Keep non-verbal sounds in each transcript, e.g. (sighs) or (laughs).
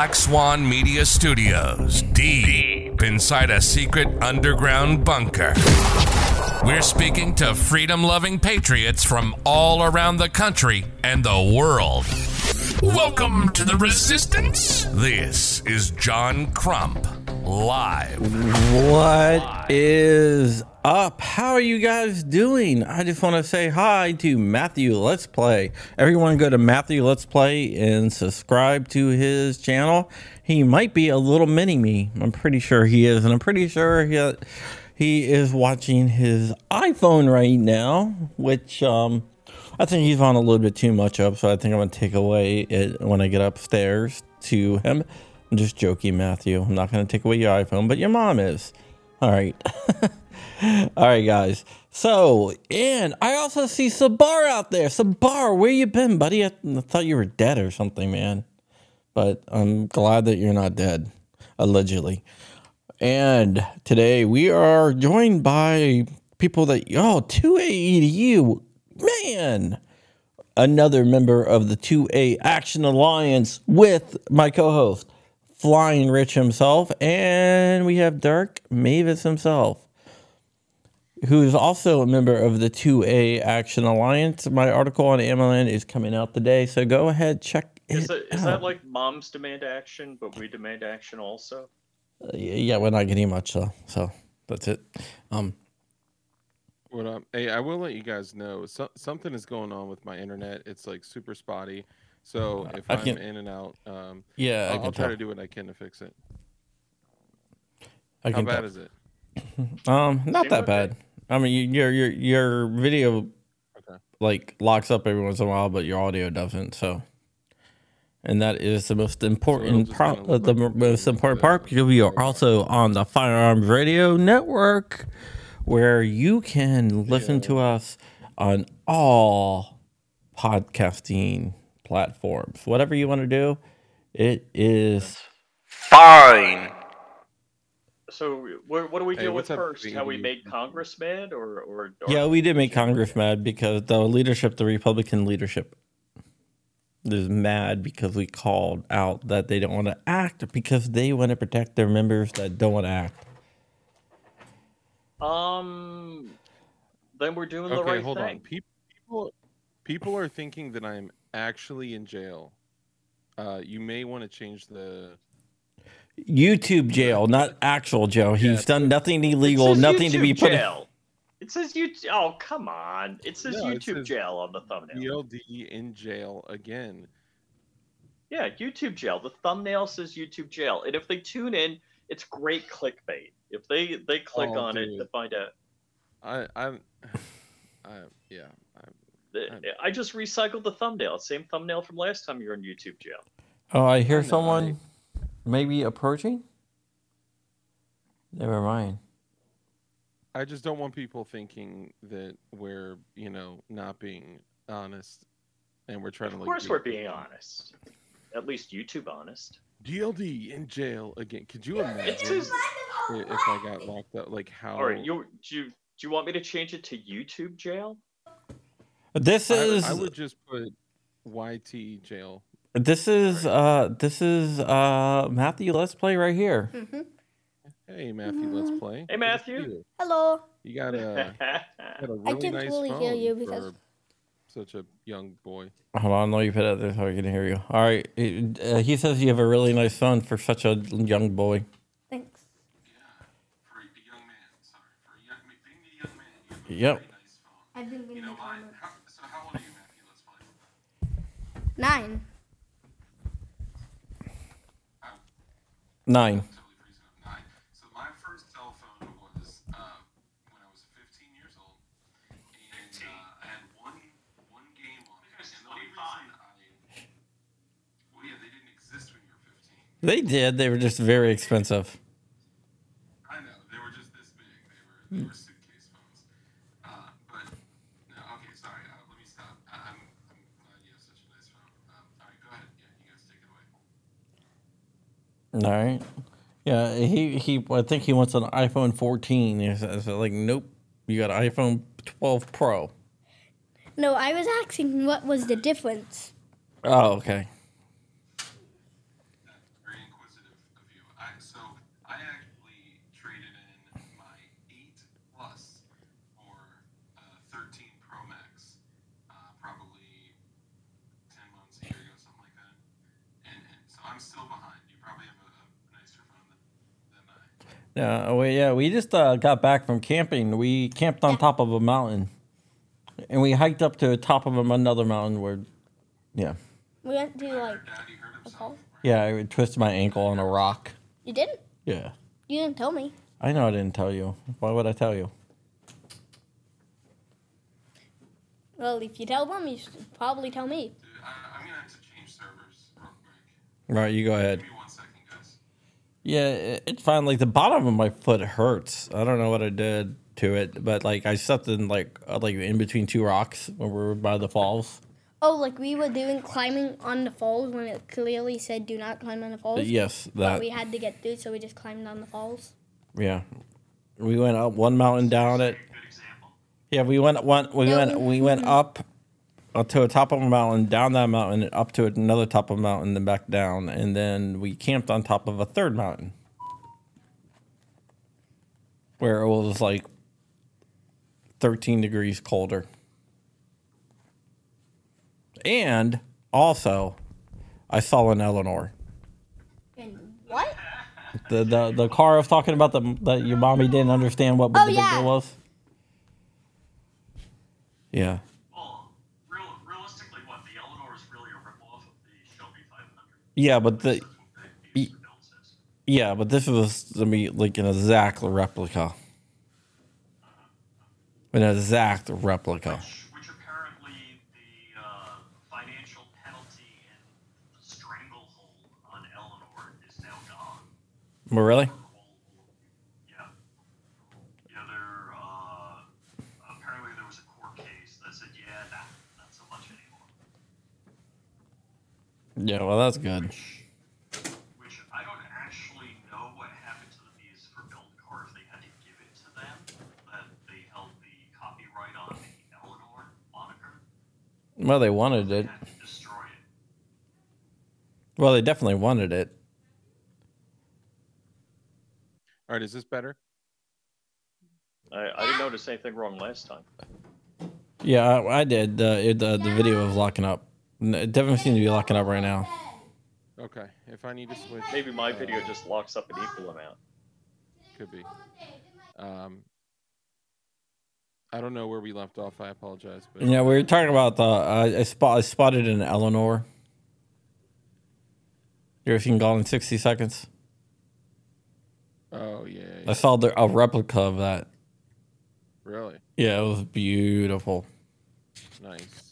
Black Swan Media Studios, deep inside a secret underground bunker. We're speaking to freedom loving patriots from all around the country and the world. Welcome to the Resistance. This is John Crump, live. What is up? How are you guys doing? I just want to say hi to Matthew Let's Play. Everyone go to Matthew Let's Play and subscribe to his channel. He might be a little mini me. I'm pretty sure he is, and I'm pretty sure he he is watching his iPhone right now, which um I think he's on a little bit too much of, so I think I'm gonna take away it when I get upstairs to him. I'm just joking, Matthew. I'm not gonna take away your iPhone, but your mom is. All right. (laughs) All right, guys. So, and I also see Sabar out there. Sabar, where you been, buddy? I, thought you were dead or something, man. But I'm glad that you're not dead, allegedly. And today we are joined by people that, oh, 2AEDU, man. Another member of the 2A Action Alliance with my co host, Flying Rich himself. And we have Dark Mavis himself who is also a member of the 2A Action Alliance. My article on AmmoLand is coming out today, so go ahead check Is, it it, is out. that like moms demand action, but we demand action also? Uh, yeah, we're not getting much though, so that's it. Um, What up? Hey, I will let you guys know so, something is going on with my internet. It's like super spotty. So if I I'm in and out, um, yeah, I I'll, can I'll try tell. to do what I can to fix it. I How bad tell. is it? (laughs) Um, not Seems that okay. bad. I mean, you- your your your video Okay. like locks up every once in a while, but your audio doesn't. So, and that is the most important just part. Uh, the most important part because we are also on the Firearms Radio Network, where you can listen to us on all podcasting platforms. Whatever you want to do, it is fine. So what, what do we Hey, deal with what's up, first? How we baby? made Congress mad, or or, or Yeah, we did make Congress mad because the leadership, the Republican leadership, is mad because we called out that they don't want to act because they want to protect their members that don't want to act. Um, then we're doing the Okay, right hold thing. on. People, people are thinking that I'm actually in jail. Uh, you may want to change the. YouTube jail, not actual jail. He's Yeah. done nothing illegal, says nothing to be YouTube put. In, jail. It says you. Oh come on! It says No, it YouTube says jail on the thumbnail. DLD in jail again. Yeah, YouTube jail. The thumbnail says YouTube jail, and if they tune in, it's great clickbait. If they they click Oh, on it to dude. find out, I, I'm, I, yeah. I'm, the- I just recycled the thumbnail. Same thumbnail from last time you were in YouTube jail. oh, I hear I know, someone maybe approaching. Never mind. I just don't want people thinking that we're, you know, not being honest, and we're trying to Of like. course, be- we're being honest. At least YouTube honest. DLD in jail again. Could you imagine just. if I got locked up? Like how? All right, you do you do you want me to change it to YouTube jail? This I, is I would just put YT jail. This is uh this is uh Matthew. Let's play right here. Hey Matthew, let's play. Hey, Good to see Matthew. You. Hello. You got a, (laughs) got a really can't nice really phone hear you because- such a young boy. Hold on, let me put it there so I can hear you. All right, it- uh, he says you have a really nice phone for such a young boy. Thanks. For a young man, sorry, for a young, being a young man, you have a Yep. really nice phone. I've been You know why? How, so how old are you, Matthew? Let's play. Nine. Nine. Totally freezing up nine. So my first cell phone was um, when I was 15 years old, and uh, I had one one game on it. And the only reason I, well, yeah, they didn't exist when you were 15. They did. They were just very expensive. I know they were just this big. They were they were suitcase phones. Uh, but no, okay, sorry. Uh, let me stop. I, I'm I'm glad you have such a nice phone. Um, all right, go ahead. Yeah, you guys take it away. All right. Yeah, he he. I think he wants an iPhone 14. He says, like, nope, you got an iPhone 12 Pro. No, I was asking what was the difference. Oh, okay. Yeah, oh, we, yeah, we just uh, got back from camping. We camped on Yeah. top of a mountain, and we hiked up to the top of another mountain. Where, yeah, We went to like a himself. falls. yeah, I twisted my ankle on a rock. You didn't? Yeah, You didn't tell me. I know I didn't tell you. Why would I tell you? Well, if you tell them, you should probably tell me. Dude, I, I'm gonna have to change servers real quick. Right, you go ahead. Give me one second, guys. Yeah, it- it's fine. Like the bottom of my foot hurts. I don't know what I did to it, but like I stepped in like uh, like in between two rocks when we were by the falls. Oh, like we were doing climbing on the falls when it clearly said do not climb on the falls. Yes, But that. we had to get through, so we just climbed on the falls. Yeah, we went up one mountain down it. Yeah, we went one. We No, went. We went up, up to the top of a mountain, down that mountain, up to another top of a mountain, then back down, and then we camped on top of a third mountain, where it was like thirteen degrees colder. And also, I saw an Eleanor. And what? The the the car I was talking about the that your mommy didn't understand what Oh, the big yeah. deal was. Yeah. Well, real, realistically, what the Eleanor is really a ripoff of the Shelby 500. Yeah, but the That's what they used to build this. Yeah, but this was to me like an exact replica. An exact replica. Which, which apparently the uh, financial penalty and stranglehold on Eleanor is now gone. Oh, really? Yeah. Yeah, there, uh, apparently there was a court case that said, yeah, nah, not so much anymore. Yeah, well, that's good. Which I don't actually know what happened to the Bees for Build Car if they had to give it to them, that they held the copyright on the Eleanor moniker. Well, they wanted They it. destroy it. Well, they definitely wanted it. All right, is this better? I, I didn't notice anything wrong last time. Yeah, I, I did. Uh, it, uh, the video was locking up. N- It definitely seems to be locking up right now. Okay, if I need to switch, Maybe my uh, video just locks up an equal amount. could be. Um, I don't know where we left off. I apologize, but Yeah, we were talking about the. Uh, I, spot, I spotted an Eleanor. You ever seen Gone in 60 Seconds? oh yeah, I yeah. saw the, a replica of that. really Yeah, it was beautiful. nice, nice.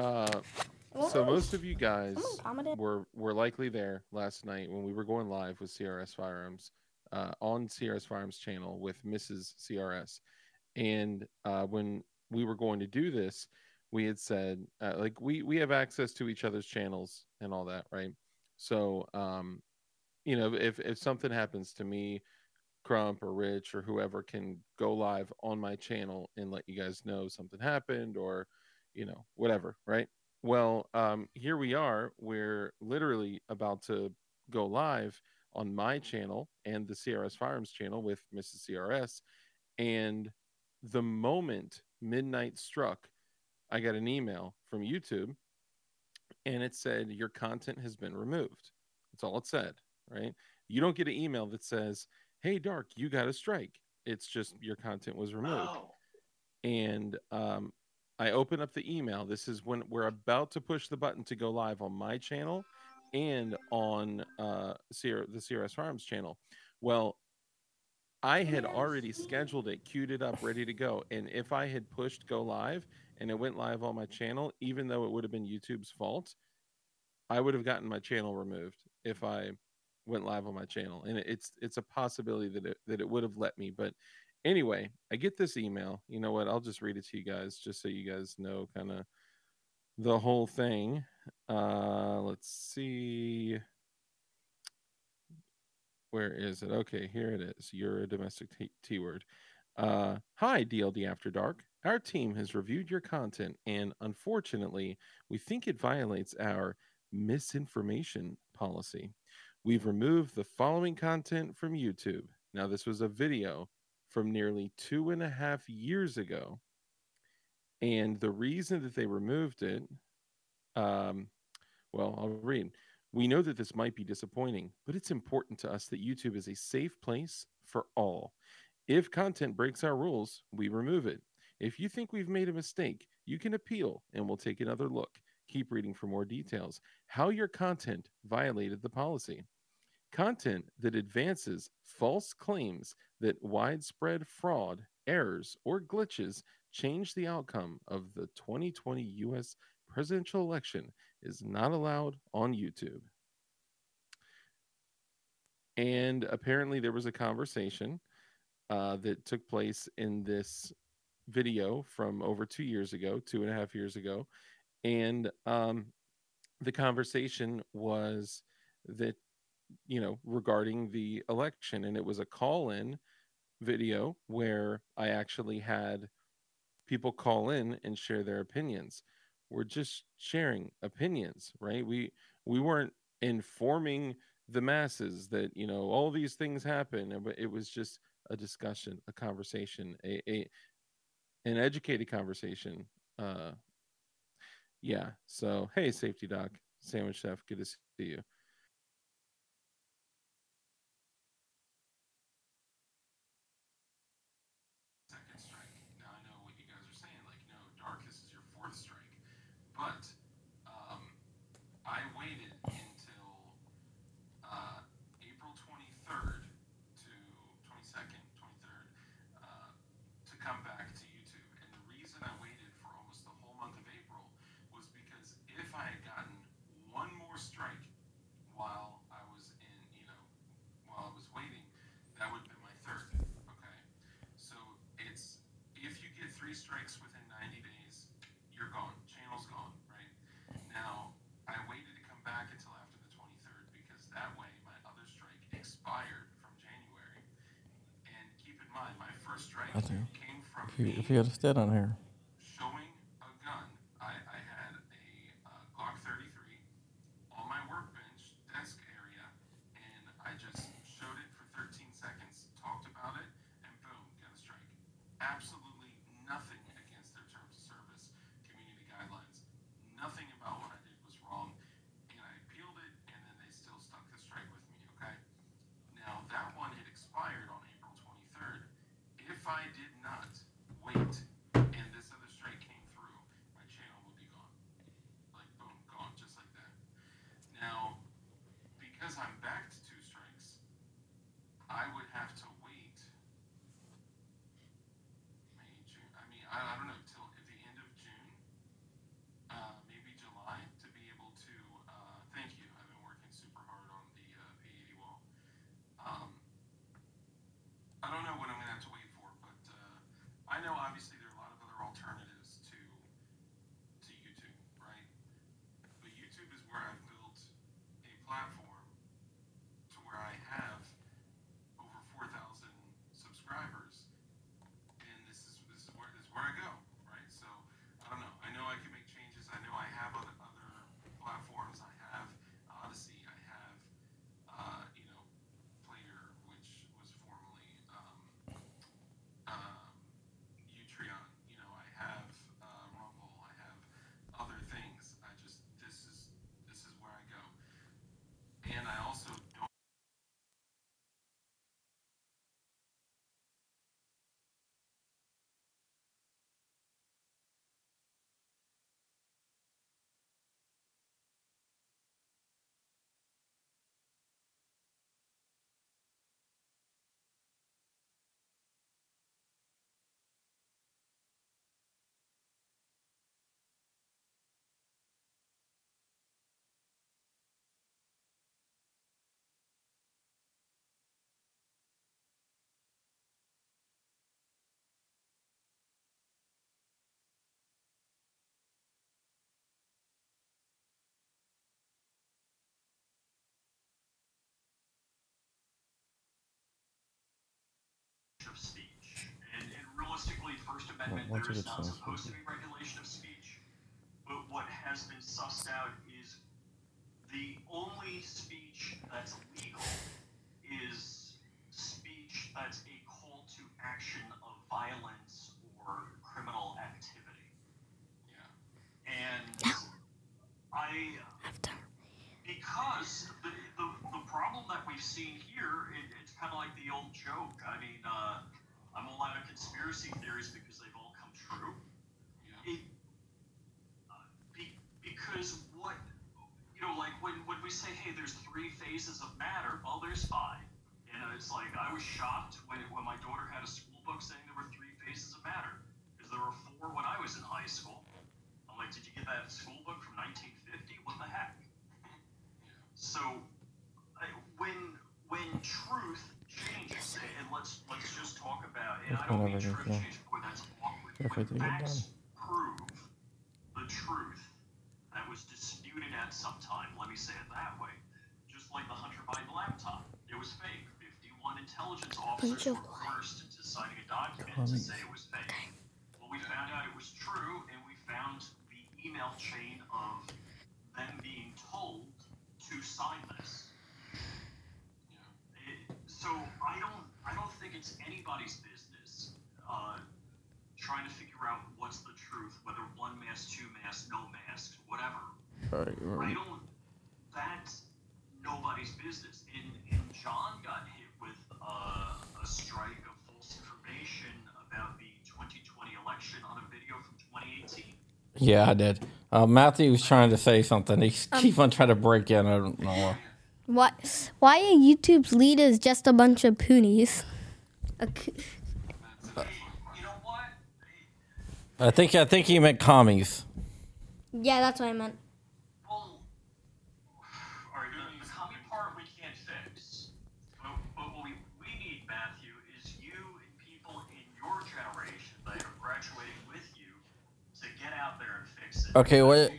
Uh, so most of you guys were were likely there last night when we were going live with CRS Firearms uh, on CRS Firearms channel with Mrs. CRS, and uh, when we were going to do this, we had said uh, like we we have access to each other's channels and all that, right? So um, you know if if something happens to me. Crump or Rich or whoever can go live on my channel and let you guys know something happened or you know whatever right well, um, here we are. We're literally about to go live on my channel and the CRS Firearms channel with Mrs. CRS. And the moment midnight struck, I got an email from YouTube and it said, Your content has been removed. That's all it said, right? You don't get an email that says, Hey, Dark, you got a strike. It's just your content was removed Oh. and um, I open up the email. This is when we're about to push the button to go live on my channel and on uh, CR- the CRS Firearms channel. Well, I had already scheduled it, queued it up, ready to go. And if I had pushed go live and it went live on my channel, even though it would have been YouTube's fault, I would have gotten my channel removed if I went live on my channel. And it's it's a possibility that it that it would have let me, but anyway, I get this email. You know what? I'll just read it to you guys just so you guys know kind of the whole thing. Uh let's see. Where is it? Okay, here it is. You're a domestic t, T word. Uh, hi, DLD After Dark. Our team has reviewed your content, and unfortunately, we think it violates our misinformation policy. We've removed the following content from YouTube. Now, this was a video from nearly two and a half years ago. And the reason that they removed it, um, well, I'll read. We know that this might be disappointing, but it's important to us that YouTube is a safe place for all. If content breaks our rules, we remove it. If you think we've made a mistake, you can appeal and we'll take another look. Keep reading for more details. How your content violated the policy. Content that advances false claims that widespread fraud, errors, or glitches change the outcome of the 2020 US presidential election is not allowed on YouTube. And apparently, there was a conversation uh, that took place in this video from over two years ago, two and a half years ago. And um, the conversation was that, you know, regarding the election. And it was a call in video where I actually had people call in and share their opinions. We're just sharing opinions, right? We we weren't informing the masses that you know all these things happen, but it was just a discussion, a conversation, a, a an educated conversation. Uh, yeah. So hey, safety doc, sandwich chef, good to see you. second strike. Now I know what you guys are saying, like, no, Dark, this is your fourth strike. But um, I waited until uh, April 23rd to 22nd, 23rd uh, to come back to YouTube. And the reason I waited for almost the whole month of April was because if I had gotten one more strike while I was in, you know, while I was waiting, that would have been my third. Okay. So it's if you get three strikes within 90 days, you're gone. Channel's gone, right? Now, I waited to come back until after the 23rd because that way my other strike expired from January. And keep in mind, my first strike I do. If you, if you had stood on here, of speech. And, and realistically, First Amendment, once there it is gets not done, supposed to be regulation of speech. But what has been sussed out is the only speech that's legal is speech that's a call to action of violence or criminal activity. Yeah. And I, because the, the, the problem that we've seen here, it, it's kind of like the old joke. I mean, uh, I'm all out of conspiracy theories because they've all come true. Yeah. It, uh, be, because what, you know, like when, when we say, hey, there's three phases of matter, well, there's five. You know, it's like I was shocked when, when my daughter had a school book saying there were three phases of matter because there were four when I was in high school. I'm like, did you get that school book from 1950? What the heck? So, I, when when truth changes, and let's let's just talk about, and I don't mean Whatever it is, truth yeah. changes, boy, that's awkward. If I When facts prove the truth that was disputed at some time, let me say it that way. Just like the Hunter Biden laptop, it was fake. 51 intelligence officers of were coerced into signing a document to say it was fake. Well, we found out it was true, and we found the email chain of them being told to sign this. Yeah. It, so I don't, I don't think it's anybody's business uh, trying to figure out what's the truth, whether one mask, two masks, no masks, whatever. Right, I don't. That's nobody's business. And and John got hit with uh, a strike of false information about the 2020 election on a video from 2018. Yeah, I did. Uh, Matthew was trying to say something. He keep on trying to break in. I don't know. What? Why are YouTube's leaders just a bunch of poonies? A c- You know what? I think I think he meant commies. yeah, that's what I meant. Well, all right, the, the commie part we can't fix. But, but what we, we need, Matthew, is you and people in your generation that are graduating with you to get out there and fix it. Okay, what?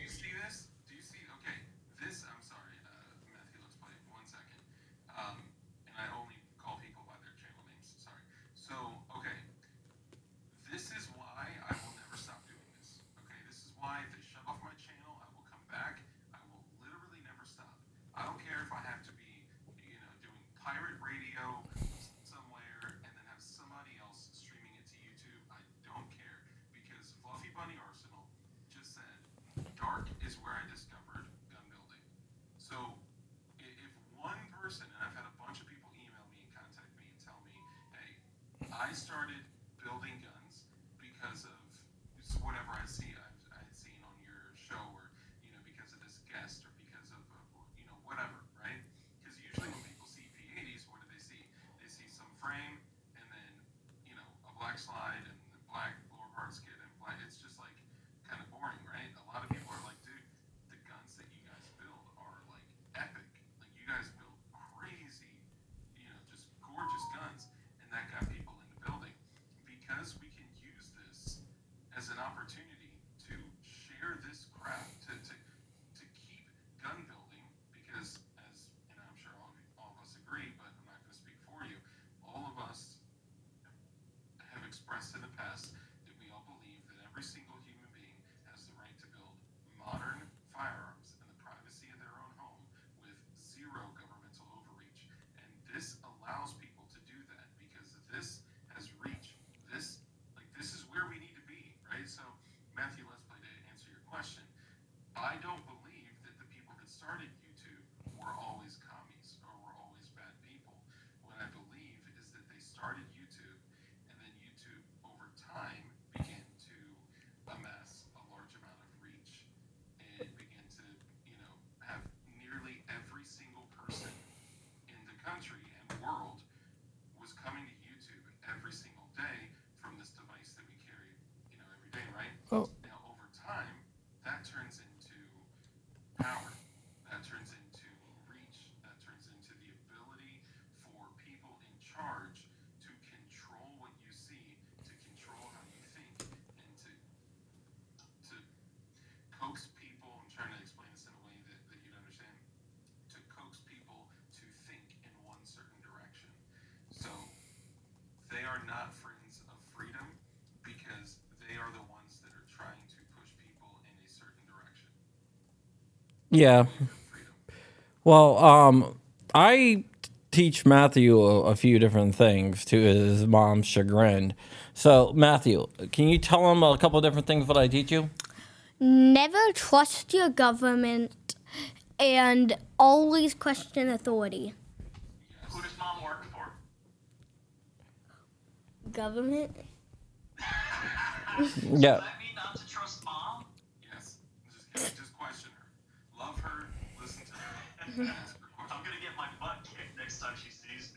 Yeah. Well, um, I teach Matthew a, a, few different things to his mom's chagrin. So, Matthew, can you tell him a couple different things that I teach you? Never trust your government and always question authority. Who does mom work for? Government? yeah. (laughs)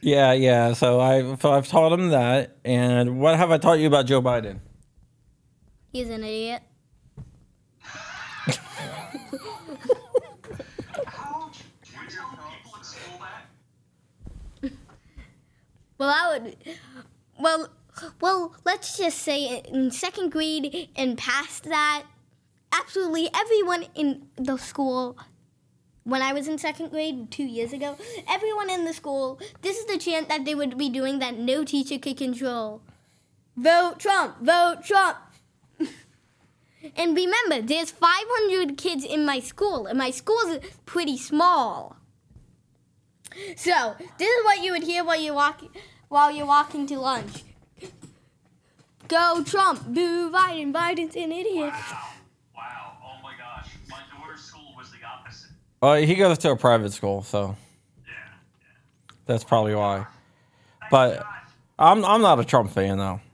Yeah, yeah. So I, so I've taught him that. And what have I taught you about Joe Biden? He's an idiot. (laughs) Well, I would. Well, well, let's just say in second grade and past that, absolutely everyone in the school. When I was in second grade two years ago, everyone in the school, this is the chant that they would be doing that no teacher could control. Vote Trump! Vote Trump! (laughs) and remember, there's 500 kids in my school, and my school is pretty small. So this is what you would hear while you're walking while you're walking to lunch. Go Trump, boo Biden, Biden's an idiot. Wow. Well, he goes to a private school, so that's probably why. But- I'm I'm not a Trump fan though. Yeah,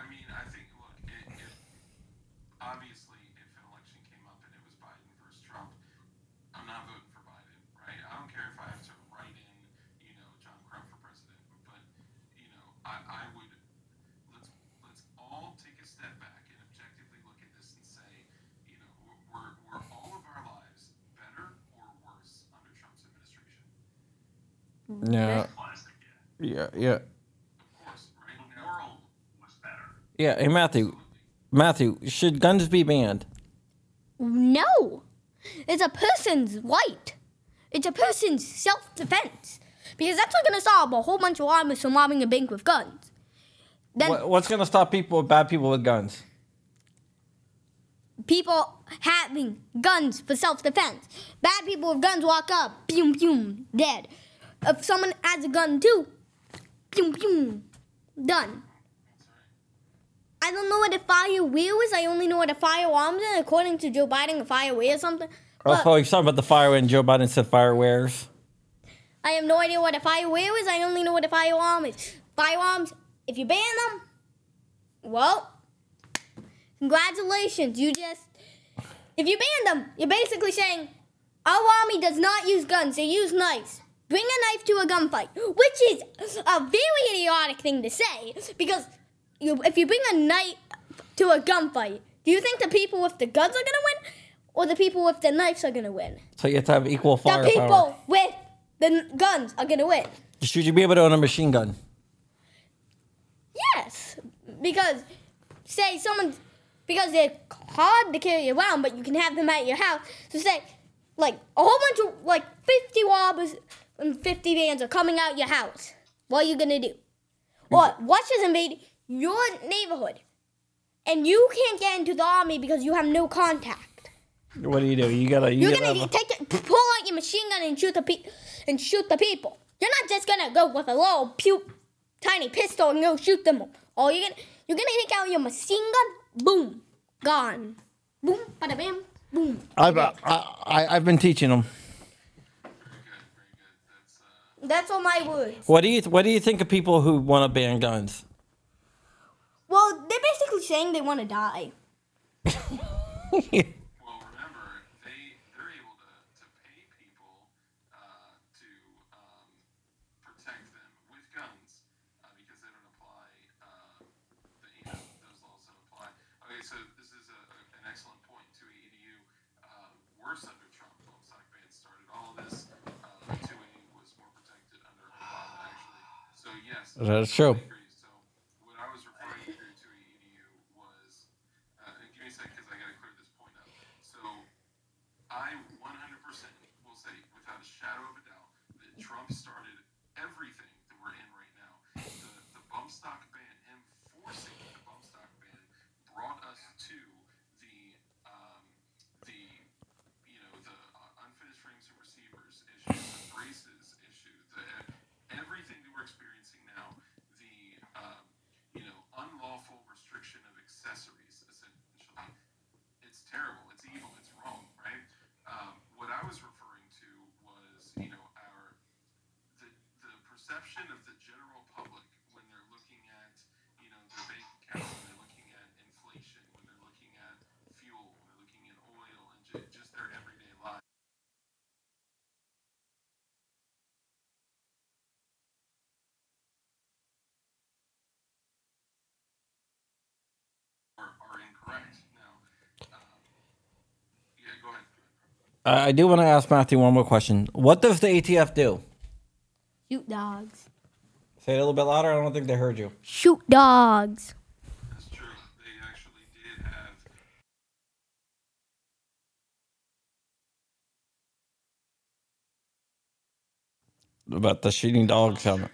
I mean, I think, look, it, it, obviously, if an election came up and it was Biden versus Trump, I'm not voting for Biden, right? I don't care if I have to write in, you know, John Crump for president, but, you know, I, I would, let's, let's all take a step back and objectively look at this and say, you know, were, were all of our lives better or worse under Trump's administration? Yeah, yeah, yeah. yeah, Of course, right? The Now, world was better. yeah. Hey Matthew, Matthew, should guns be banned? No, it's a person's right. It's a person's self-defense because that's not going to stop a whole bunch of robbers from robbing a bank with guns. Then What, what's gonna stop people, bad people with guns? people having guns for self-defense. Bad people with guns walk up, boom, boom, dead. If someone has a gun too, boom, boom, done. I don't know what a fire wheel is. I only know what a firearm is. According to Joe Biden, a fire wheel is something. Oh, But oh, so he's talking about the fire when Joe Biden said firewares. I have no idea what a fire wheel is. I only know what a firearm is. Firearms, if you ban them, well, congratulations. You just, if you ban them, you're basically saying, our army does not use guns, they use knives. Bring a knife to a gunfight, which is a very idiotic thing to say because you, if you bring a knife to a gunfight, do you think the people with the guns are gonna win, or the people with the knives are gonna win? So you have to have equal firepower. The people with the guns are gonna win. Should you be able to own a machine gun? Yes, because say someone because they're hard to carry around, but you can have them at your house. So say like a whole bunch of like fifty robbers and fifty vans are coming out your house. What are you gonna do? Mm. Or Russia's invade your neighborhood, and you can't get into the army because you have no contact. What do you do? You gotta. You You're gotta gonna a- take it, pull out your machine gun and shoot the pe- and shoot the people. You're not just gonna go with a little pu- tiny pistol and go shoot them. All you're gonna you're gonna take out your machine gun. Boom, gone. Boom, bada bam, boom. I've, I, I, I've been teaching them. very good, very good. That's, all my words. What do you What do you think of people who want to ban guns? Well, they're basically saying they want to die. (laughs) Well, remember, they they're able to, to pay people uh, to um, protect them with guns uh, because they don't apply. Uh, the, you know, those laws don't apply. Okay, so this is a, a, an excellent point. To EDU, uh, worse under Trump. Bump stock ban started all of this. Uh, 2A was more protected under Obama, actually. So yes, That's true. I agree. So what I was referring to to EDU was, uh, and give me a second because I got to clear this point up. So I 100% will say, without a shadow of a doubt, that Trump started I do want to ask Matthew one more question. What does the ATF do? Shoot dogs. Say it a little bit louder. I don't think they heard you. Shoot dogs. That's true. They actually did have. About the shooting dogs comment.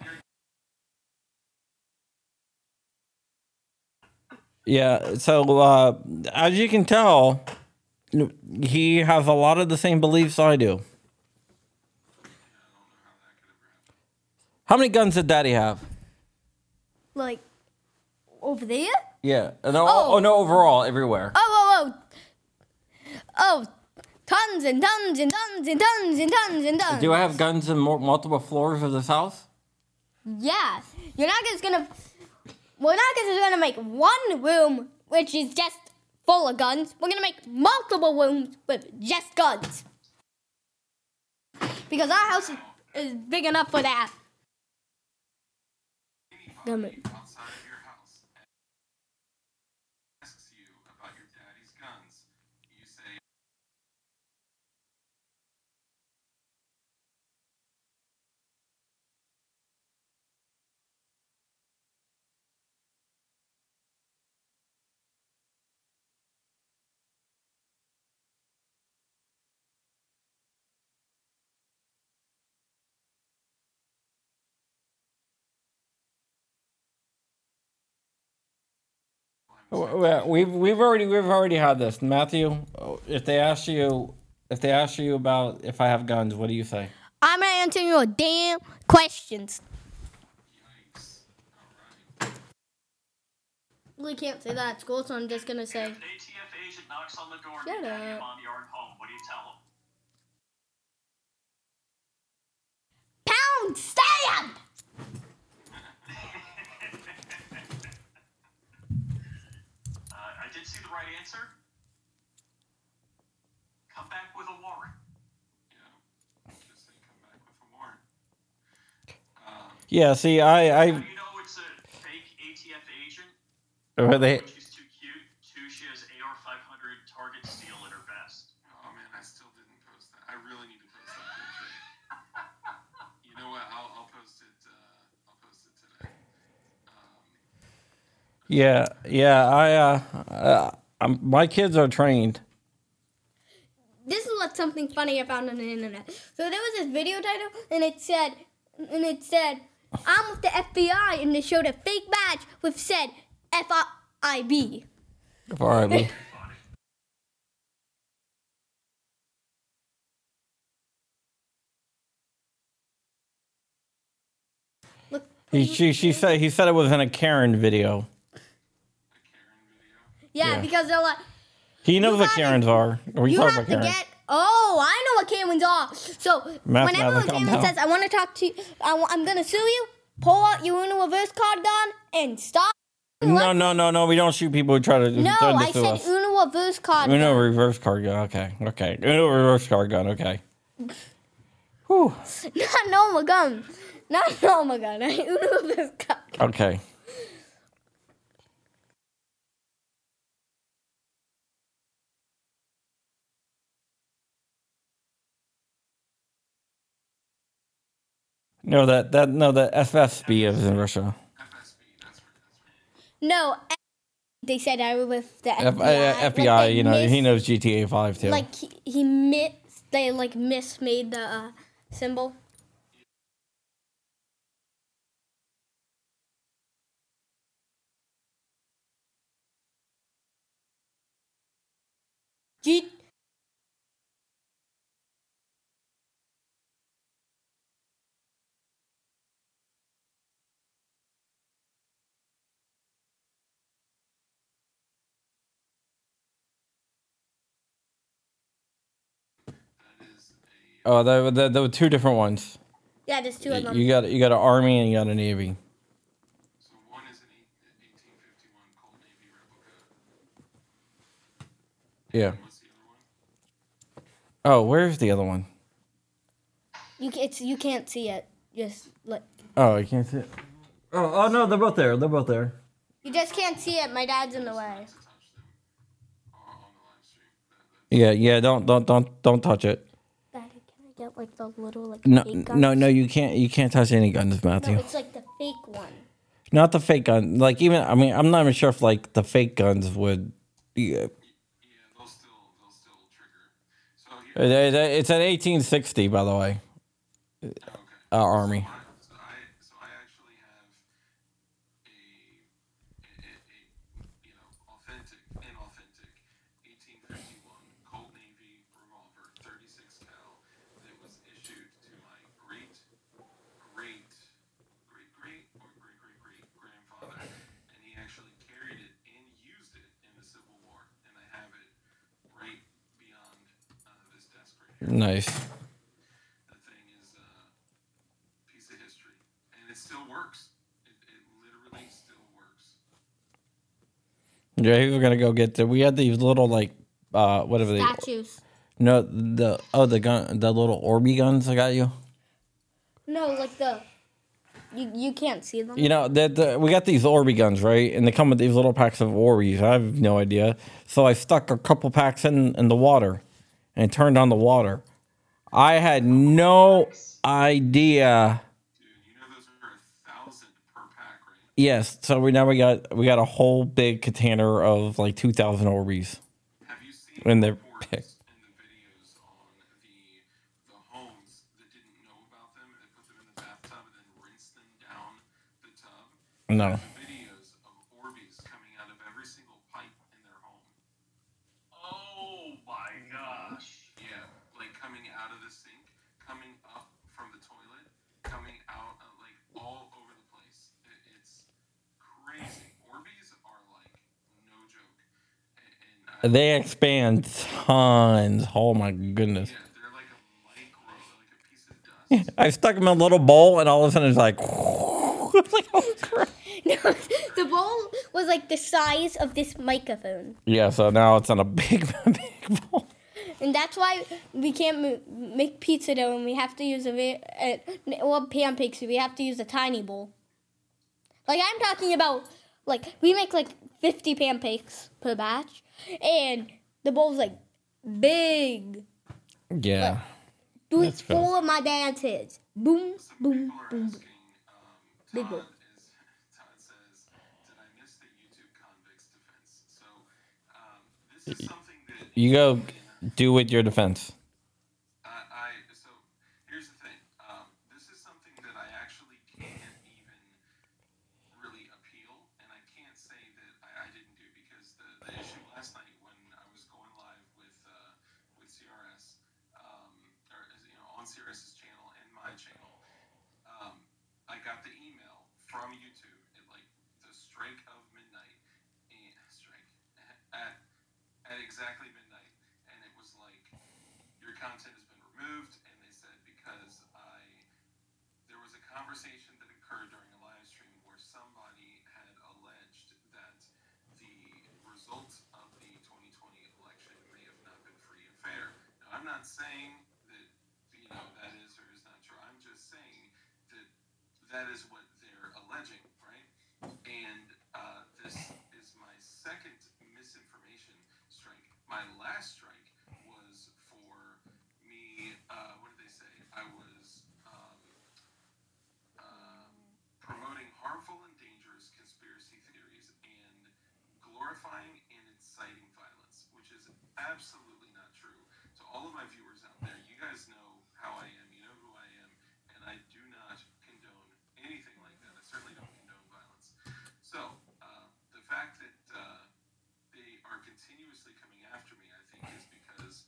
Yeah, so uh, as you can tell, he has a lot of the same beliefs I do. How many guns did Daddy have? Like over there? Yeah, no, Oh. oh. no, overall, everywhere. Oh, oh, oh. Oh, tons and tons and tons and tons and tons and tons. Do I have guns in multiple floors of this house? Yeah. You're not just gonna. We're not just gonna make one room which is just full of guns. We're gonna make multiple rooms with just guns. Because our house is, big enough for that outside of your house and asks you about your daddy's guns, you say, Well, we've we've already we've already had this, Matthew. If they ask you if they ask you about if I have guns, what do you say? I'm gonna answer your damn questions. yikes. All right. Really can't say that at school, so I'm just gonna say. If an ATF agent knocks on the door and Shut your daddy and up. mommy aren't home, what do you tell him? Pound stand! Uh, I did see the right answer. Come back with a warrant. Yeah. Just say come back with a warrant. Um, Yeah, see, I I you know it's a fake ATF agent? or they she's too cute. Two, she has AR-500 target steel in her vest. oh man, I still didn't post that. I really need to post that picture. (laughs) you know what? I'll, I'll post it. Uh, I'll post it today. Um, yeah yeah I uh, uh I'm, my kids are trained. this is what something funny I found on the internet. So there was this video title, and it said, and it said, "I'm with the FBI," and they showed a fake badge with said FIB. All right, (laughs) Look, He she she said he said it was in a Karen video. Karen yeah, yeah. because they're like, He knows what Karens are. Are we you talking about to Karen? get. Oh, I know what Karens are. So whenever a down. says, "I want to talk to you," I, I'm gonna sue you. Pull out your Uno reverse card gun and stop. No, no, no, no. We don't shoot people who try to No, I said us. Uno reverse card. Uno reverse card gun. Okay, okay. Uno reverse card gun. Okay. (laughs) Whew. Not normal gun. Not normal gun. (laughs) Uno reverse card. Okay. No, that that no, the FFB is in Russia. FSB. That's right. That's right. No, they said I was with the F- FBI. uh, like FBI, they you know, he knows GTA Five too. Like he, he mis they like mismade the uh, symbol. G- oh, there, there, there were two different ones. yeah, there's two of them. You got you got an army and you got a navy. So one is an eight- 1851 Colt Navy replica. Yeah. What's the other one? Oh, where's the other one? You ca- it's you can't see it. Just like Oh, I can't see it. Oh, oh no, they're both there. They're both there. you just can't see it. My dad's in the way. To touch them on on the live stream. That- Yeah, yeah. Don't don't don't don't touch it. Daddy, can I get like the little like No, fake guns? no, no. You can't. You can't touch any guns, No, Matthew. it's like the fake one. Not the fake gun. Like even. I mean, I'm not even sure if like the fake guns would. Yeah. Yeah, they'll still they'll still trigger. So here, It- it- It's an 1860, by the way. okay. Uh, army. I, so I so I actually have a, a, a, a you know authentic inauthentic 1851 Colt Navy revolver 36 cal that was issued to my great great great great or great great great grandfather and he actually carried it and used it in the Civil War and I have it right beyond uh, this desk right here. Nice. That thing is a piece of history, and it still works. It, it literally still works. Yeah, we're gonna go get the. We had these little like, uh, whatever they. Statues. No, the oh the gun, the little Orbeez guns I got you. No, like the. You, you can't see them. You know that the, we got these Orbeez guns, right? And they come with these little packs of Orbeez. I have no idea. So I stuck a couple packs in in the water, and turned on the water. I had no idea. Yes, so we now we got we got a whole big container of like two thousand Orbeez. Have you seen When the reports picked. and the videos on the the homes that didn't know about them? They put them in the bathtub and then rinsed them down the tub. No. The videos of Orbeez coming out of every single pipe in their home. Oh my gosh. Yeah, like coming out of the sink, coming up from the toilet, coming out uh, like all over the place. It, it's crazy. Orbeez are like no joke, and, and I, They expand tons. Oh my goodness. yeah, they're like a micro, like a piece of dust. I stuck them in a little bowl, and all of a sudden it's like. (laughs) like, oh, crap. No, (laughs) the bowl was like the size of this microphone, yeah, so now it's on a big, (laughs) big bowl. and that's why we can't mo- make pizza dough, and we have to use a ve- uh, well pancakes. We have to use a tiny bowl. Like I'm talking about, like we make like 50 pancakes per batch, and the bowl's like big. Yeah. Do it That's fair. full of my dances. Boom, Some boom, people boom. asking. Um, Big bowl. is Todd says, "Did I miss the YouTube convicts defense?" So um, this is something that You go do with your defense. I, I so here's the thing. Um, this is something that I actually can't even really appeal, and I can't say that I, I didn't do because the, the issue last night when I was going live with uh, with CRS, um, or you know on CRS's channel and my channel, um, I got the email from YouTube at like the strike of midnight, and strike at at exactly midnight, and it was like your content has been removed, and they said because I there was a conversation that occurred during a live stream where somebody had alleged that the results of the 2020 election may have not been free and fair. Now, I'm not saying that you know that is or is not true. I'm just saying that that is what they're alleging, right? And uh, this is my second misinformation strike. My last strike was for me. Uh, what did they say? I was um, um, promoting harmful and dangerous conspiracy theories and glorifying and inciting violence, which is absolutely after me, I think, is because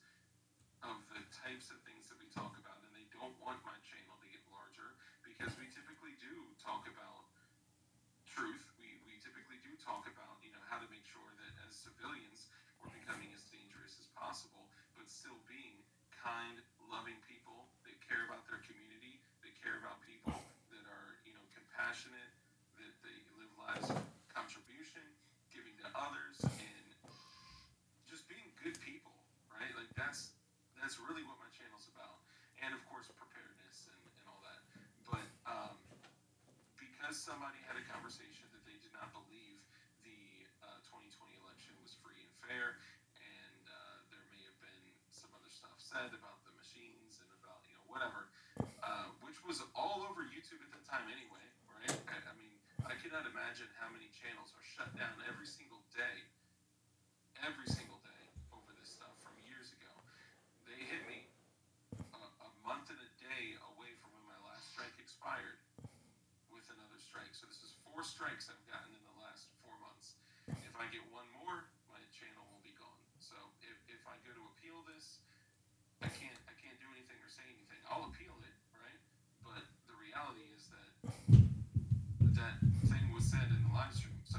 of the types of things that we talk about, and they don't want my channel to get larger because we typically do talk about truth. We, we typically do talk about you know how to make sure that as civilians we're becoming as dangerous as possible, but still being kind, loving people that care about their community, that care about people that are you know compassionate, that they live lives of contribution, giving to others, and just being good people, right? Like that's that's really what my channel's about, and of course preparedness and, and all that. But um, because somebody had a conversation that they did not believe the uh, 2020 election was free and fair, and uh, there may have been some other stuff said about the machines and about you know whatever, uh, which was all over YouTube at the time anyway, right? I, I mean, I cannot imagine how many channels are shut down every single day, every single day over this stuff from years ago. They hit me a, a month and a day away from when my last strike expired with another strike. So this is four strikes I've gotten in the last four months. If I get one more, my channel will be gone. So if, if I go to appeal this, I can't I can't do anything or say anything. I'll appeal it, right? But the reality is that that thing was said in the live stream, so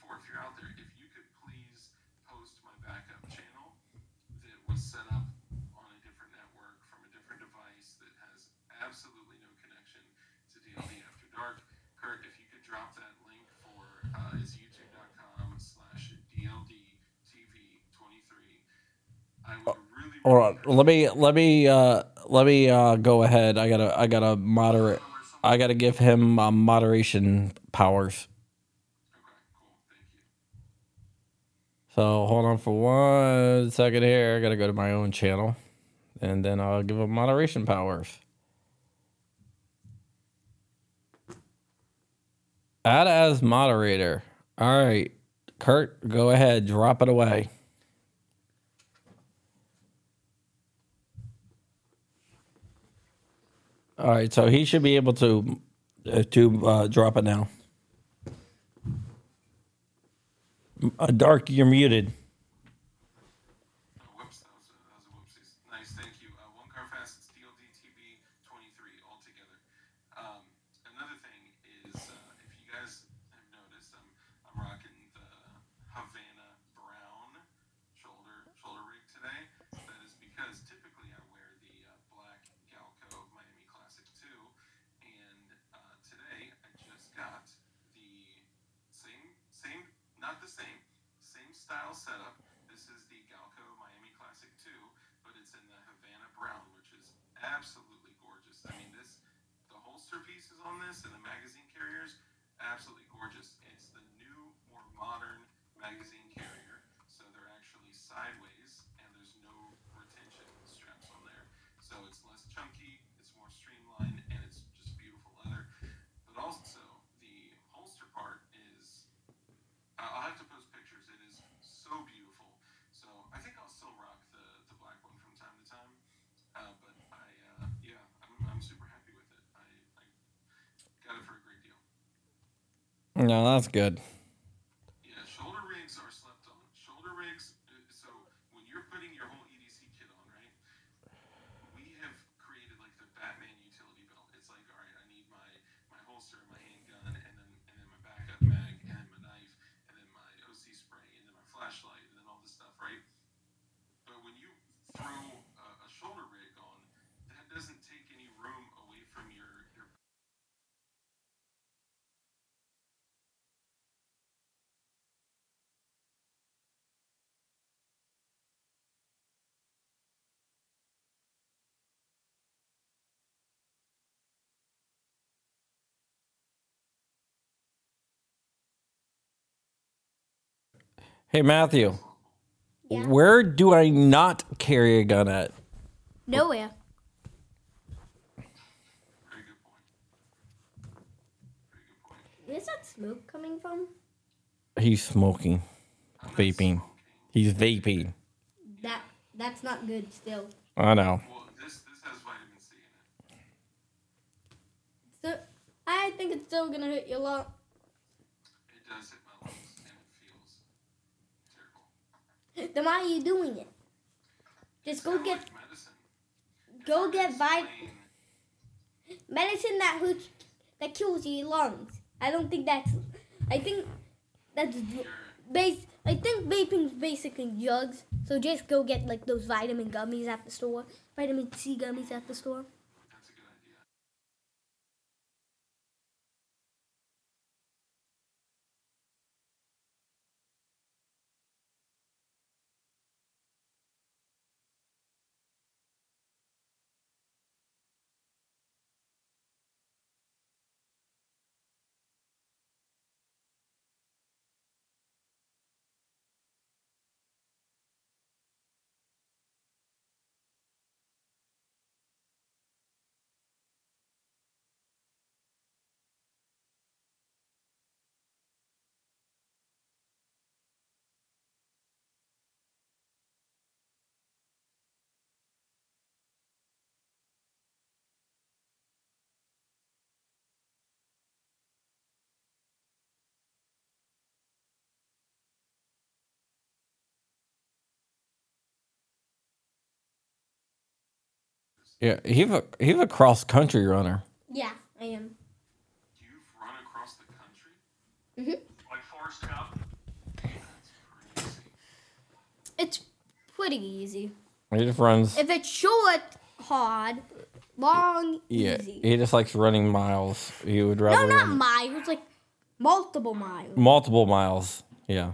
24, if you're out there, if you could please post my backup channel that was set up on a different network from a different device that has absolutely no connection to DLD After Dark. Kurt, if you could drop that link for uh, is youtube.com slash DLDTV23. I would really. All right, let me let me uh, let me uh, go ahead. I gotta I gotta moderate. I gotta give him uh, moderation powers. So hold on for one second here. I gotta go to my own channel, and then I'll give him moderation powers. Add as moderator. All right, Kurt, go ahead. Drop it away. All right, so he should be able to uh, to uh, drop it now. Uh, Dark, you're muted. Oh, whoops, that was a, that was a whoopsies. Nice, thank you. Uh, one car fast, it's DLD TV 23 altogether. Um, another thing is, uh, if you guys have noticed, I'm, I'm rocking the Havana Brown shoulder shoulder rig today. That is because typically I wear the uh, black Galco Miami Classic 2, and uh, today I just got the same same not the same same style setup. This is the Galco Miami Classic 2, but it's in the Havana Brown, which is absolutely gorgeous. I mean, this the holster and the magazine carriers absolutely gorgeous. It's the new, more modern magazine carrier, so they're actually sideways and there's no retention straps on there. So it's less chunky, it's more streamlined, and it's just beautiful leather. But also the holster part is I- I'll have to post pictures. It is so beautiful. So I think I'll still rock the, the black one from time to time. Uh, but I, uh, yeah, I'm, I'm super happy with it. I, I got it for a great deal. No, that's good. Yeah, shoulder rigs are slept on. Shoulder rigs. uh, So when you're putting your whole EDC kit on, right? We have created like the Batman utility belt. It's like, all right, I need my my holster, my handgun, and then and then my backup mag, and then my knife, and then my OC spray, and then my flashlight, and then all this stuff, right? But when you throw a, a shoulder rig on, that doesn't take any room away from your your Hey Matthew, Yeah. where do I not carry a gun at? Nowhere. very good point. Very good point. Where's that smoke coming from? He's smoking, vaping. He's vaping. That that's not good. Still. I know. Well, this this has vitamin C in it. So I think it's still gonna hurt your lung. It does hit my lungs and it feels terrible. (laughs) Then why are you doing it? Just go get medicine. go get vit medicine that hurts that kills your lungs. I don't think that's. I think that's base. I think vaping's basically drugs. So just go get like those vitamin gummies at the store, vitamin C gummies at the store. Yeah, he's a he's a cross country runner. Yeah, I am. Do You've run across the country? Mhm. Like Forrest Gump. Crazy. It's pretty easy. He just runs. If it's short, hard. Long, Yeah, easy. he just likes running miles. He would rather no, not run miles. Like multiple miles. multiple miles. Yeah.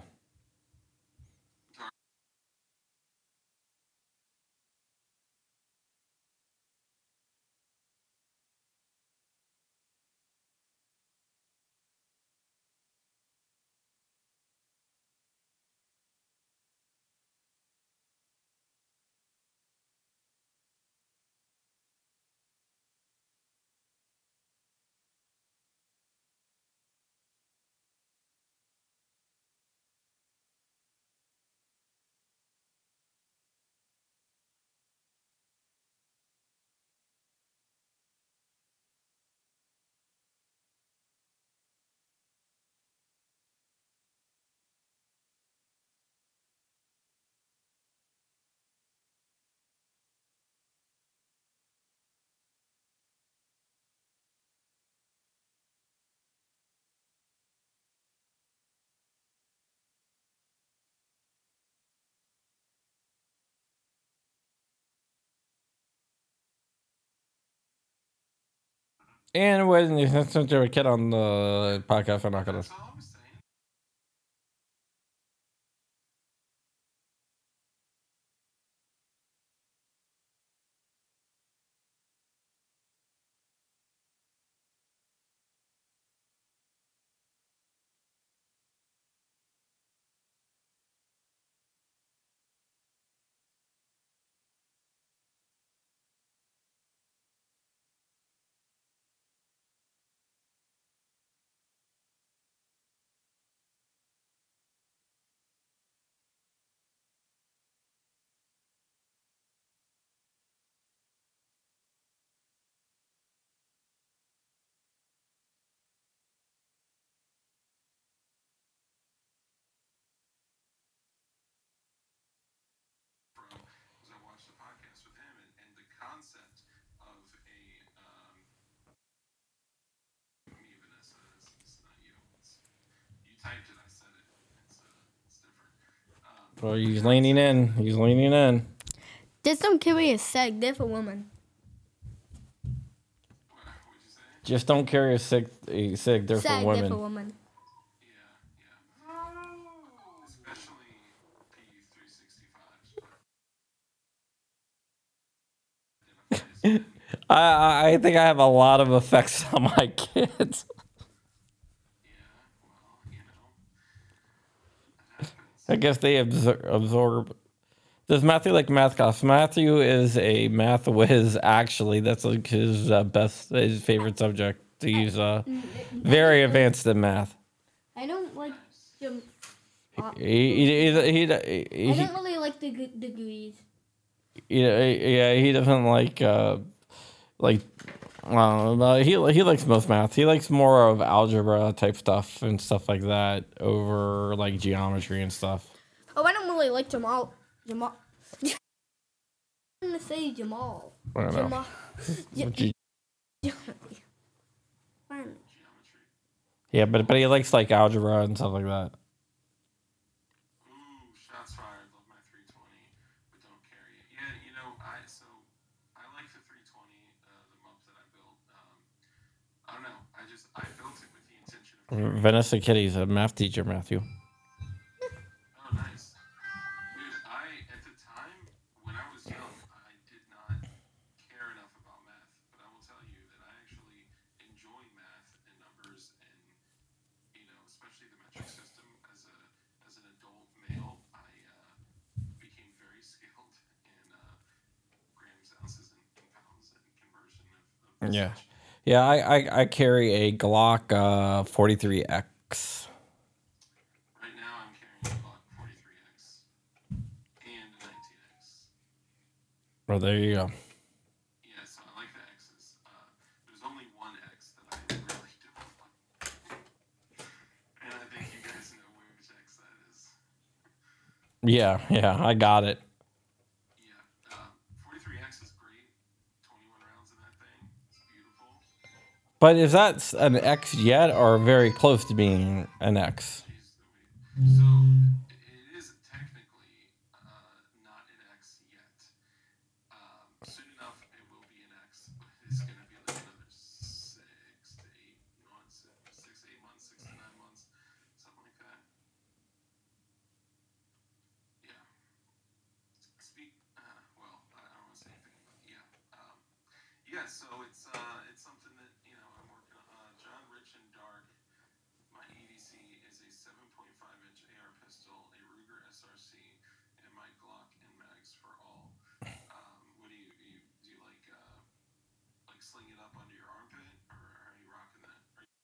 And when since you're a kid on the podcast, I'm not gonna. That's all I was saying. from was I watched the podcast with him and, and the concept of a um, me Vanessa it's, it's not you it's, you typed it I said it it's uh, it's different Well, he's leaning in. He's leaning in. Just don't carry a sack. They're for women. what would you say Just don't carry a sick, a sick. They're Sack, for they're for women. women. yeah yeah especially PU three sixty five I, I I think I have a lot of effects (laughs) on my kids. yeah well you know that happens I guess they absor- absorb. Does Matthew like math class? Matthew is a math whiz. Actually, that's like his uh, best, his favorite subject. He's uh, very advanced in math. I don't like them. He he he, he, I he, don't really like the degrees. yeah, yeah, he doesn't like uh like uh, he he likes most math. He likes more of algebra type stuff and stuff like that over like geometry and stuff. Oh, I don't really like Jamal. Jamal. (laughs) I'm gonna say Jamal. I don't know. Jamal. (laughs) Ja- (laughs) Ge- Yeah, but but he likes like algebra and stuff like that. Ooh, shots fired. Love my 320, but don't carry it. Yeah, you know, I so I like the 320, uh, the mob that I built. Um, I don't know. I just I built it with the intention of. carrying- Vanessa Kitty's a math teacher, Matthew. Nice. Dude, I at the time when I was young, I did not care enough about math, but I will tell you that I actually enjoy math and numbers and you know, especially the metric system. As a as an adult male, I became very skilled in grams, ounces, and, and pounds and conversion of, of Yeah. Yeah, I I, I carry a Glock uh, 43X. Right now, I'm carrying a Glock 43x and a 19x. Well, there you go. Yeah, so I like the X's. Uh, there's only one X that I really don't like. and I think you guys know which X that is. Yeah, yeah, I got it. But is that an X yet, or very close to being an X? So it is technically uh, not an X yet. Um, soon enough, it will be an X, but it's going to be like another six to eight months, six to eight months, six to nine months, something like that. Yeah. Speak. Uh, well, I don't want to say anything, but yeah. Um, yeah. So it's uh, it's something that you know I'm working on. Uh, John Rich and Dark. My EDC is a 7.5 inch AR pistol, a Ruger SRC, and my Glock and mags for all. Um, what do you, you do? You like uh, like sling it up under your armpit, or are you rocking that? Are you,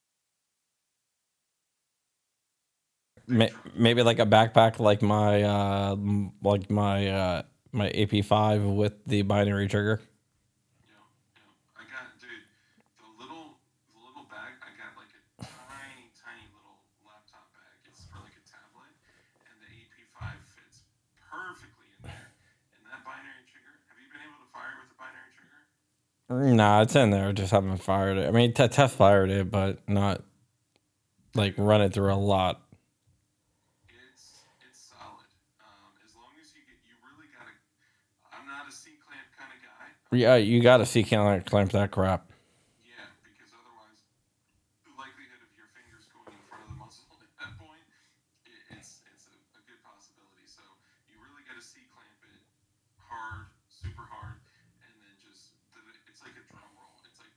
May- Maybe like a backpack, like my uh, like my uh, my AP5 with the binary trigger. you know, you know, I got dude the little the little bag. I got like a tiny tiny little laptop bag. It's for like a tablet, and the AP5 fits perfectly in there. That binary trigger. Have you been able to fire with the binary trigger? Nah, it's in there. Just haven't fired it. I mean, t- test fired it, but not like run it through a lot. It's it's solid. Um, as long as you get, you really gotta. I'm not a C clamp kind of guy. Yeah, you got to see clamp that crap. Yeah, because otherwise, the likelihood of your fingers going in front of the muzzle at that point, i it's it's a, a good possibility. So you really got to C clamp it hard, super hard, and then just it's like a drum roll. It's like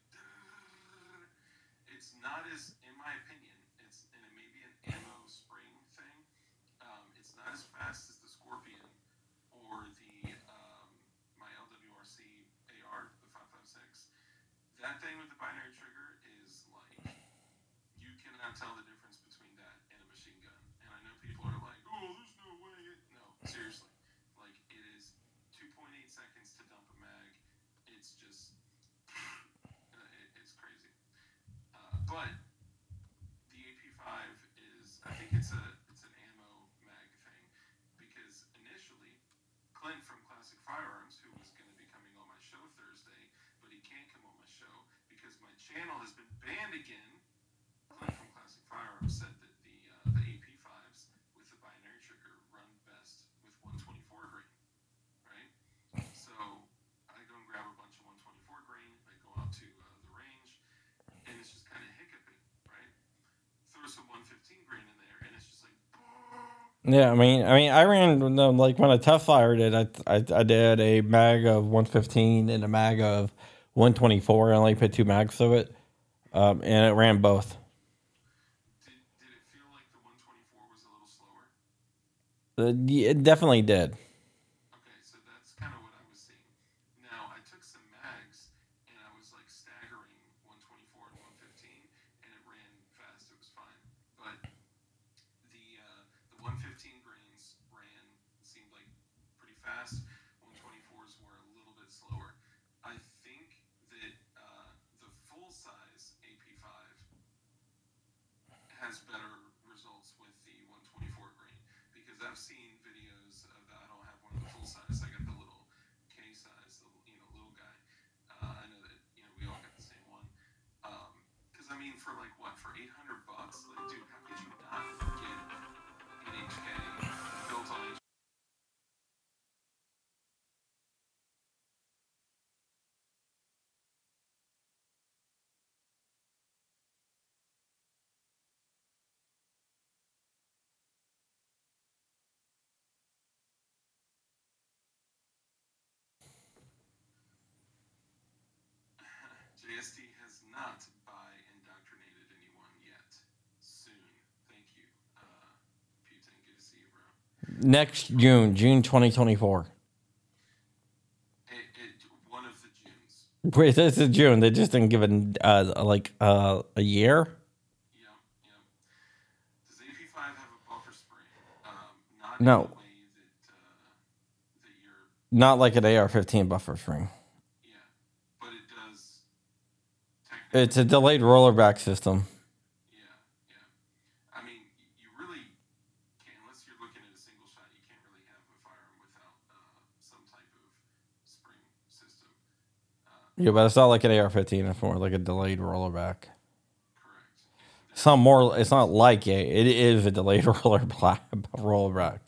it's not as, in my opinion, it's and it may be an ammo spring thing. Um, it's not as fast as the Scorpion or the um, my LWRC AR, the 556. That thing with the binary trigger is like you cannot tell the difference between that and a machine gun. And I know people are like, "Oh, there's no way." No, seriously. Like it is 2.8 seconds to dump a mag. It's just (sighs) uh, it, it's crazy. Uh, but the AP5 is I think it's a it's an ammo mag thing because initially Clint from Classic Firearms, who was going to be coming on my show Thursday, but he can't come on my show because my channel has been banned again. Clint from Classic Firearms said that the uh, the AP5s with the binary trigger run best with 124 grain, right? So I go and grab a bunch of 124 grain. I go out to uh, the range, and it's just kind of hiccuping, right? Throw some 115 grain in there, and it's just like. Yeah, I mean, I mean, I ran like when I tough fired it. I, I I did a mag of 115 and a mag of 124. I only put two mags through it, um, and it ran both. Did, did it feel like the 124 was a little slower? Uh, yeah, It definitely did. JST has not by indoctrinated anyone yet. Soon, thank you, uh, Putin. Good to see you, bro. Next June, June 2024. It, it, one of the Junes. Wait, this is June. They just didn't give it uh, like uh, a year. Yep, yep. Does AP5 have a buffer spring? Um, not No. in the way that, uh, that Not like an AR-15 buffer spring. yeah. But it does technically. It's a delayed rollerback system. Yeah, yeah. I mean, you really unless you're looking at a single shot, you can't really have a firearm without uh, some type of spring system. Uh, yeah, but it's not like an AR-15. It's more like a delayed rollerback. Correct. It's not more. It's not like a. It is a delayed (laughs) roller rollback.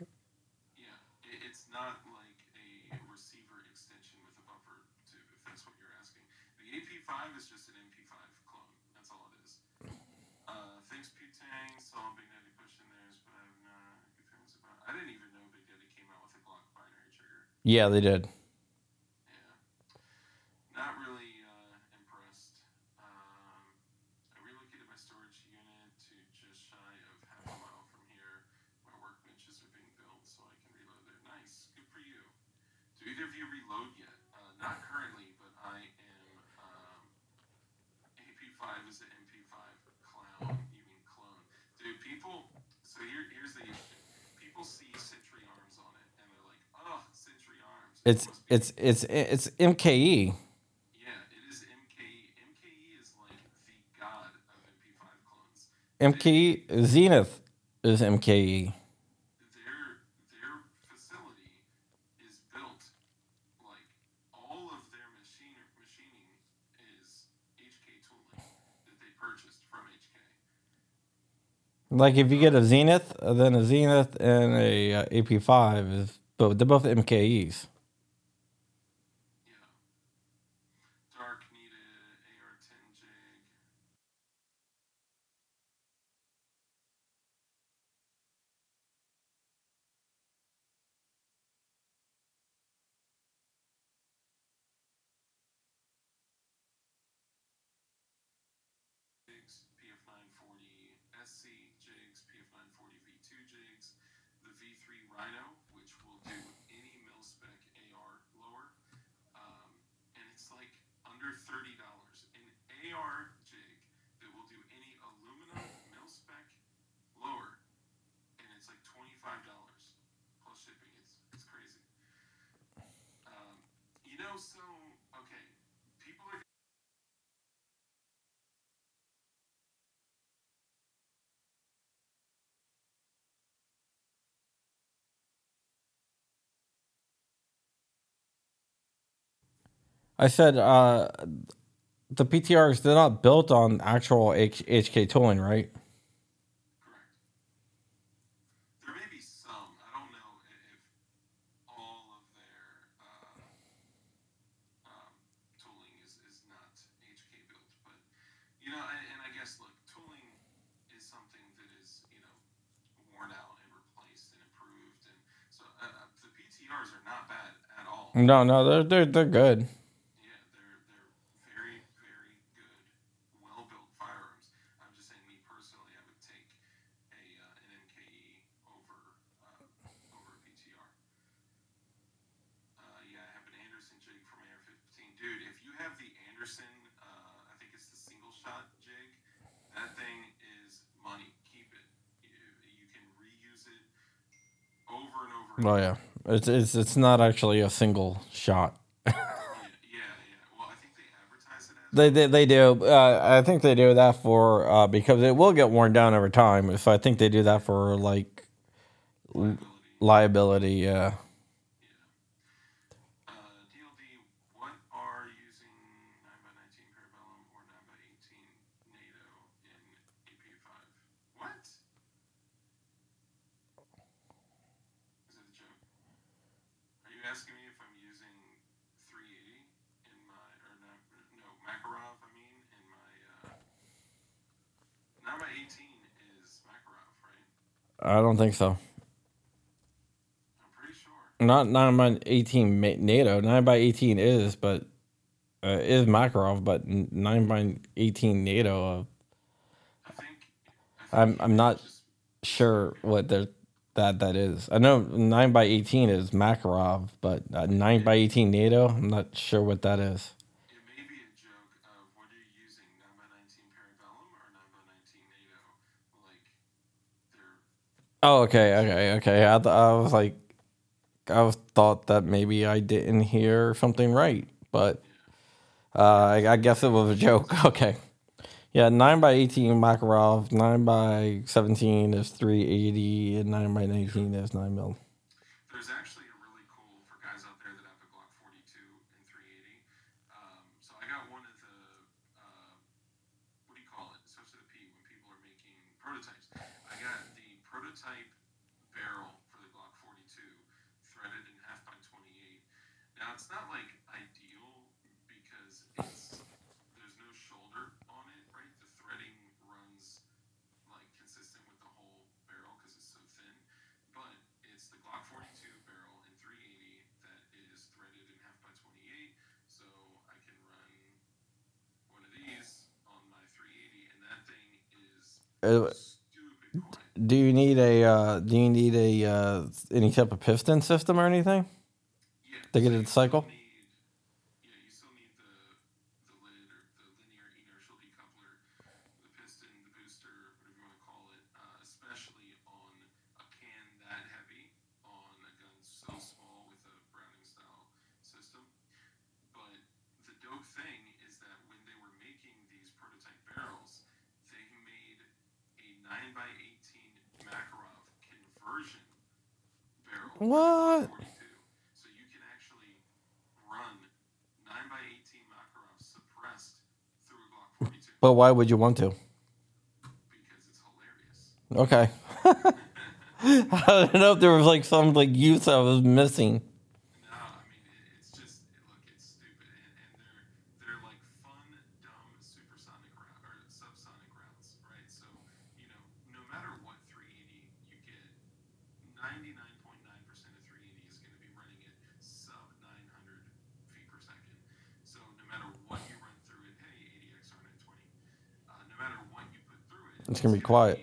Yeah, they did. Not really uh, impressed. Um, I relocated my storage unit to just shy of half a mile from here. My are being built so I can reload. Nice. Good for you. Do either of you reload yet? Uh, not currently, but I am. Um, AP5 is an MP5 clown. You mean clone. People. So here, here's the. People see Century Arms on it and they're like, oh, Century Arms. It It's it's it's it's. MKE. yeah, it is MKE. MKE is like the god of MP5 clones. MKE Zenith is. MKE. Their their facility is built like all of their machine machining is HK tooling that they purchased from HK. Like if you get a Zenith, then a Zenith and a uh, AP5 is, but they're both MKEs. Yeah. Dark needed AR10 jig. jigs, PF940 SC jigs, PF940 V2 jigs, the V3 Rhino, which will do any mil spec AR lower, um, and it's like under thirty dollars. An AR jig that will do any aluminum mil spec lower, and it's like twenty five dollars plus shipping. It's it's crazy. Um, you know, so okay, people are I said uh, the PTRs they're not built on actual H- HK tooling, right? Correct. There may be some. I don't know i- if all of their uh, um, tooling is, is not HK built, but you know, and, and I guess look, tooling is something that is you know worn out and replaced and improved, and so uh, uh, the PTRs are not bad at all. No, no, they're they're they're good. Yeah, they're they're very very good, well built firearms. I'm just saying, me personally, I would take a uh, an MKE over uh, over a PTR. Uh, yeah, I have an Anderson jig from AR-15, dude. If you have the Anderson, uh, I think it's the single shot jig. That thing is money. Keep it. You, you can reuse it over and over. Oh yeah, it's it's it's not actually a single shot. yeah, (laughs) yeah, yeah. Well, I think they advertise it. They they, do. Uh, I think they do that for uh, because it will get worn down over time. So I think they do that for like l- liability. Yeah. Uh, DLD, what are using 9x19 Parabellum or 9x18 NATO in AP5? What? Is it a joke? Are you asking me if I'm using 380 in my, or not, no, Makarov, I mean, in my, uh, 9x18 is Makarov, right? I don't think so. Sure. Not nine by eighteen NATO. Nine by eighteen is, but uh, is Makarov, but nine by eighteen NATO. I think. Uh, I I'm I'm not just- sure what that that is. I know nine by eighteen is Makarov, but uh, nine by eighteen NATO. I'm not sure what that is. It may be a joke of what are you using, 9x19 Parabellum or 9x19 NATO? Like, they're. Oh, okay, okay, okay. I, th- I was like, I thought that maybe I didn't hear something right, but uh, I, I guess it was a joke. (laughs) Okay. Yeah, 9 by 18 Makarov, 9 by 17 is 380, and 9 by 19 is 9 mil. There's actually a really cool, for guys out there that have a Glock 42 and 380. Um, so I prototype barrel for the Glock 42, threaded in half by 28. Now it's not like ideal because it's there's no shoulder on it, right? The threading runs like consistent with the whole barrel because it's so thin. But it's the Glock 42 barrel in 380 that is threaded in half by 28, so I can run one of these on my 380, and that thing is Uh. Do you need a uh, Do you need a uh, any type of piston system or anything? Yeah, To get it to cycle? Still need, yeah, you still need the the lid or the linear inertial decoupler, the piston, the booster, whatever you want to call it. Uh, especially on a can that heavy, on a gun so small with a Browning style system. But the dope thing is that when they were making these prototype barrels, they made a 9 by 18 Makarov conversion barrel. for the What? So you can actually run 9 by 18 Makarov suppressed through Glock 42 But why would you want to? because it's hilarious. Okay. (laughs) I don't know if there was like some like use I was missing. No, I mean it, it's just it, look, it's stupid, and, and they're they're like fun, dumb, supersonic round or subsonic rounds, right? So you know, no matter what 380 you get, 99.9% of 380 is going to be running at sub 900 feet per second. So no matter what you run through it, hey, 80x R920, uh, no matter what you put through it, It's gonna be quiet.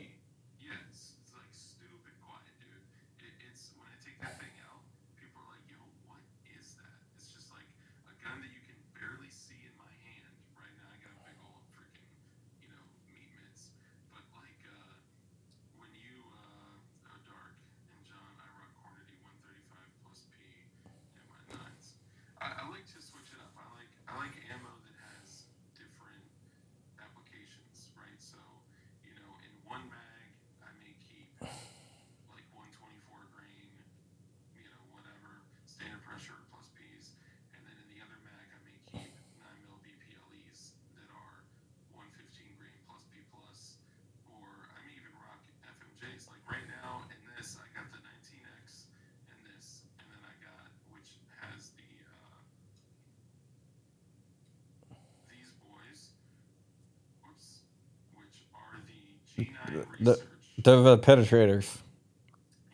yeah, it's, it's like stupid quiet, dude. It, it's when I take that thing out, people are like, "Yo, what is that?" It's just like a gun that you can barely see in my hand. Right now, I got a big old freaking, you know, meat mitts. But like, uh, when you, uh, oh, Dark and John, I rock Hornady 135 plus P in my nines. I, I like to switch it up. I like I like ammo that has different applications, right? So, you know, in one mag, I may keep like 124 grain, you know, whatever, standard pressure plus P's, and then in the other mag, I may keep 9 mil BPLEs that are 115 grain plus P plus, or I may even rock FMJs. Like right now in this, I got the 19X in this, and then I got which has the uh, these boys, whoops, which are the G9 The- research. They're the penetrators.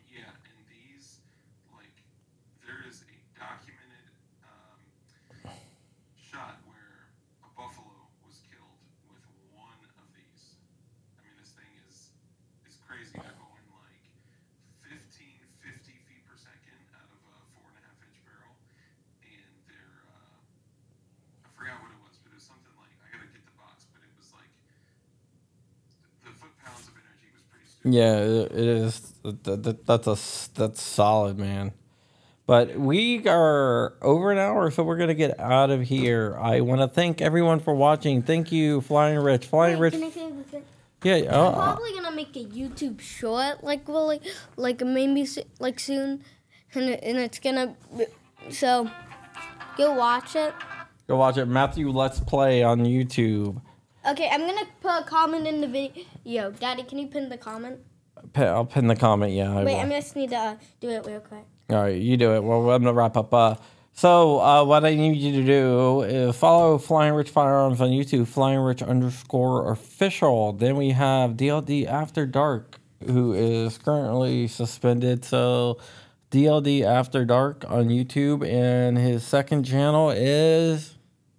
Yeah, and these, like, there is a documented um, shot where a buffalo was killed with one of these. I mean, this thing is is crazy. They're going like 15, 50 feet per second out of a four and a half inch barrel, and they're uh, I forgot what it was, but it was something like I gotta get the box, but it was like the foot pounds of energy was pretty stupid. Yeah, it it is. That, that, that's a that's solid, man. But we are over an hour, so we're gonna get out of here. I want to thank everyone for watching. Thank you, Flying Rich. Flying Wait, Rich. can I say? Yeah. I'm Uh, probably gonna make a YouTube short, like well, like, like maybe like soon, and and it's gonna. So, go watch it. go watch it. Matthew Let's Play on YouTube. Okay, I'm gonna put a comment in the video. Yo, Daddy, can you pin the comment? I'll pin the comment. Yeah. I Wait, will. I just need to uh, do it real quick. All right, you do it. Well, I'm gonna wrap up. Uh, so uh, what I need you to do is follow Flying Rich Firearms on YouTube, Flying Rich underscore official. Then we have DLD After Dark, who is currently suspended. So DLD After Dark on YouTube, and his second channel is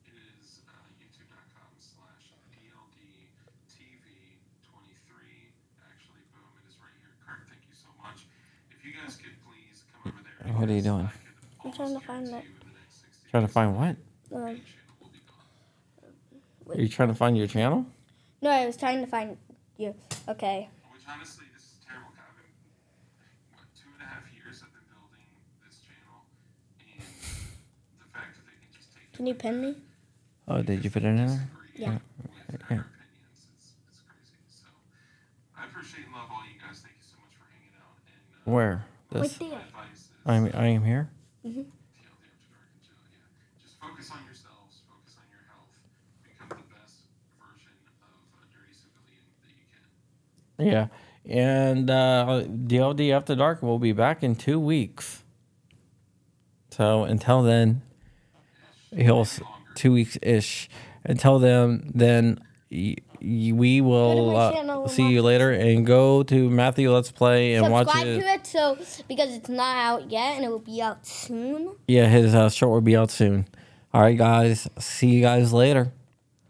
It is uh, youtube.com slash DLDTV23. Actually, boom, it is right here. Kurt, thank you so much. If you guys could please come over there. What are you doing? I could I'm trying to find guarantee it. you in the next 60 trying to find what? Um, the channel will be gone. Are you trying to find your channel? no, I was trying to find you. Okay. Which honestly, this is terrible. 'cause I've been, what, two and a half years I've been building this channel, and the fact that they can just take Can you pin me? Oh, did you put it in there? Yeah. with Yeah. our opinions. It's, it's crazy. So I appreciate and love all you guys. Thank you so much for hanging out. And uh, Where? Right This. there. My advice is I'm I am here. Mm-hmm. DLD after dark and chill. Yeah, just focus on yourselves. Focus on your health. Become the best version of a dirty civilian that you can. Yeah. And uh, DLD After Dark will be back in two weeks. So until then, he'll two weeks ish. Until then, then y- y- we will uh, see you later and go to Matthew Let's Play and watch Subscribe it. to it so because it's not out yet and it will be out soon. Yeah, his uh, short will be out soon. All right, guys. See you guys later.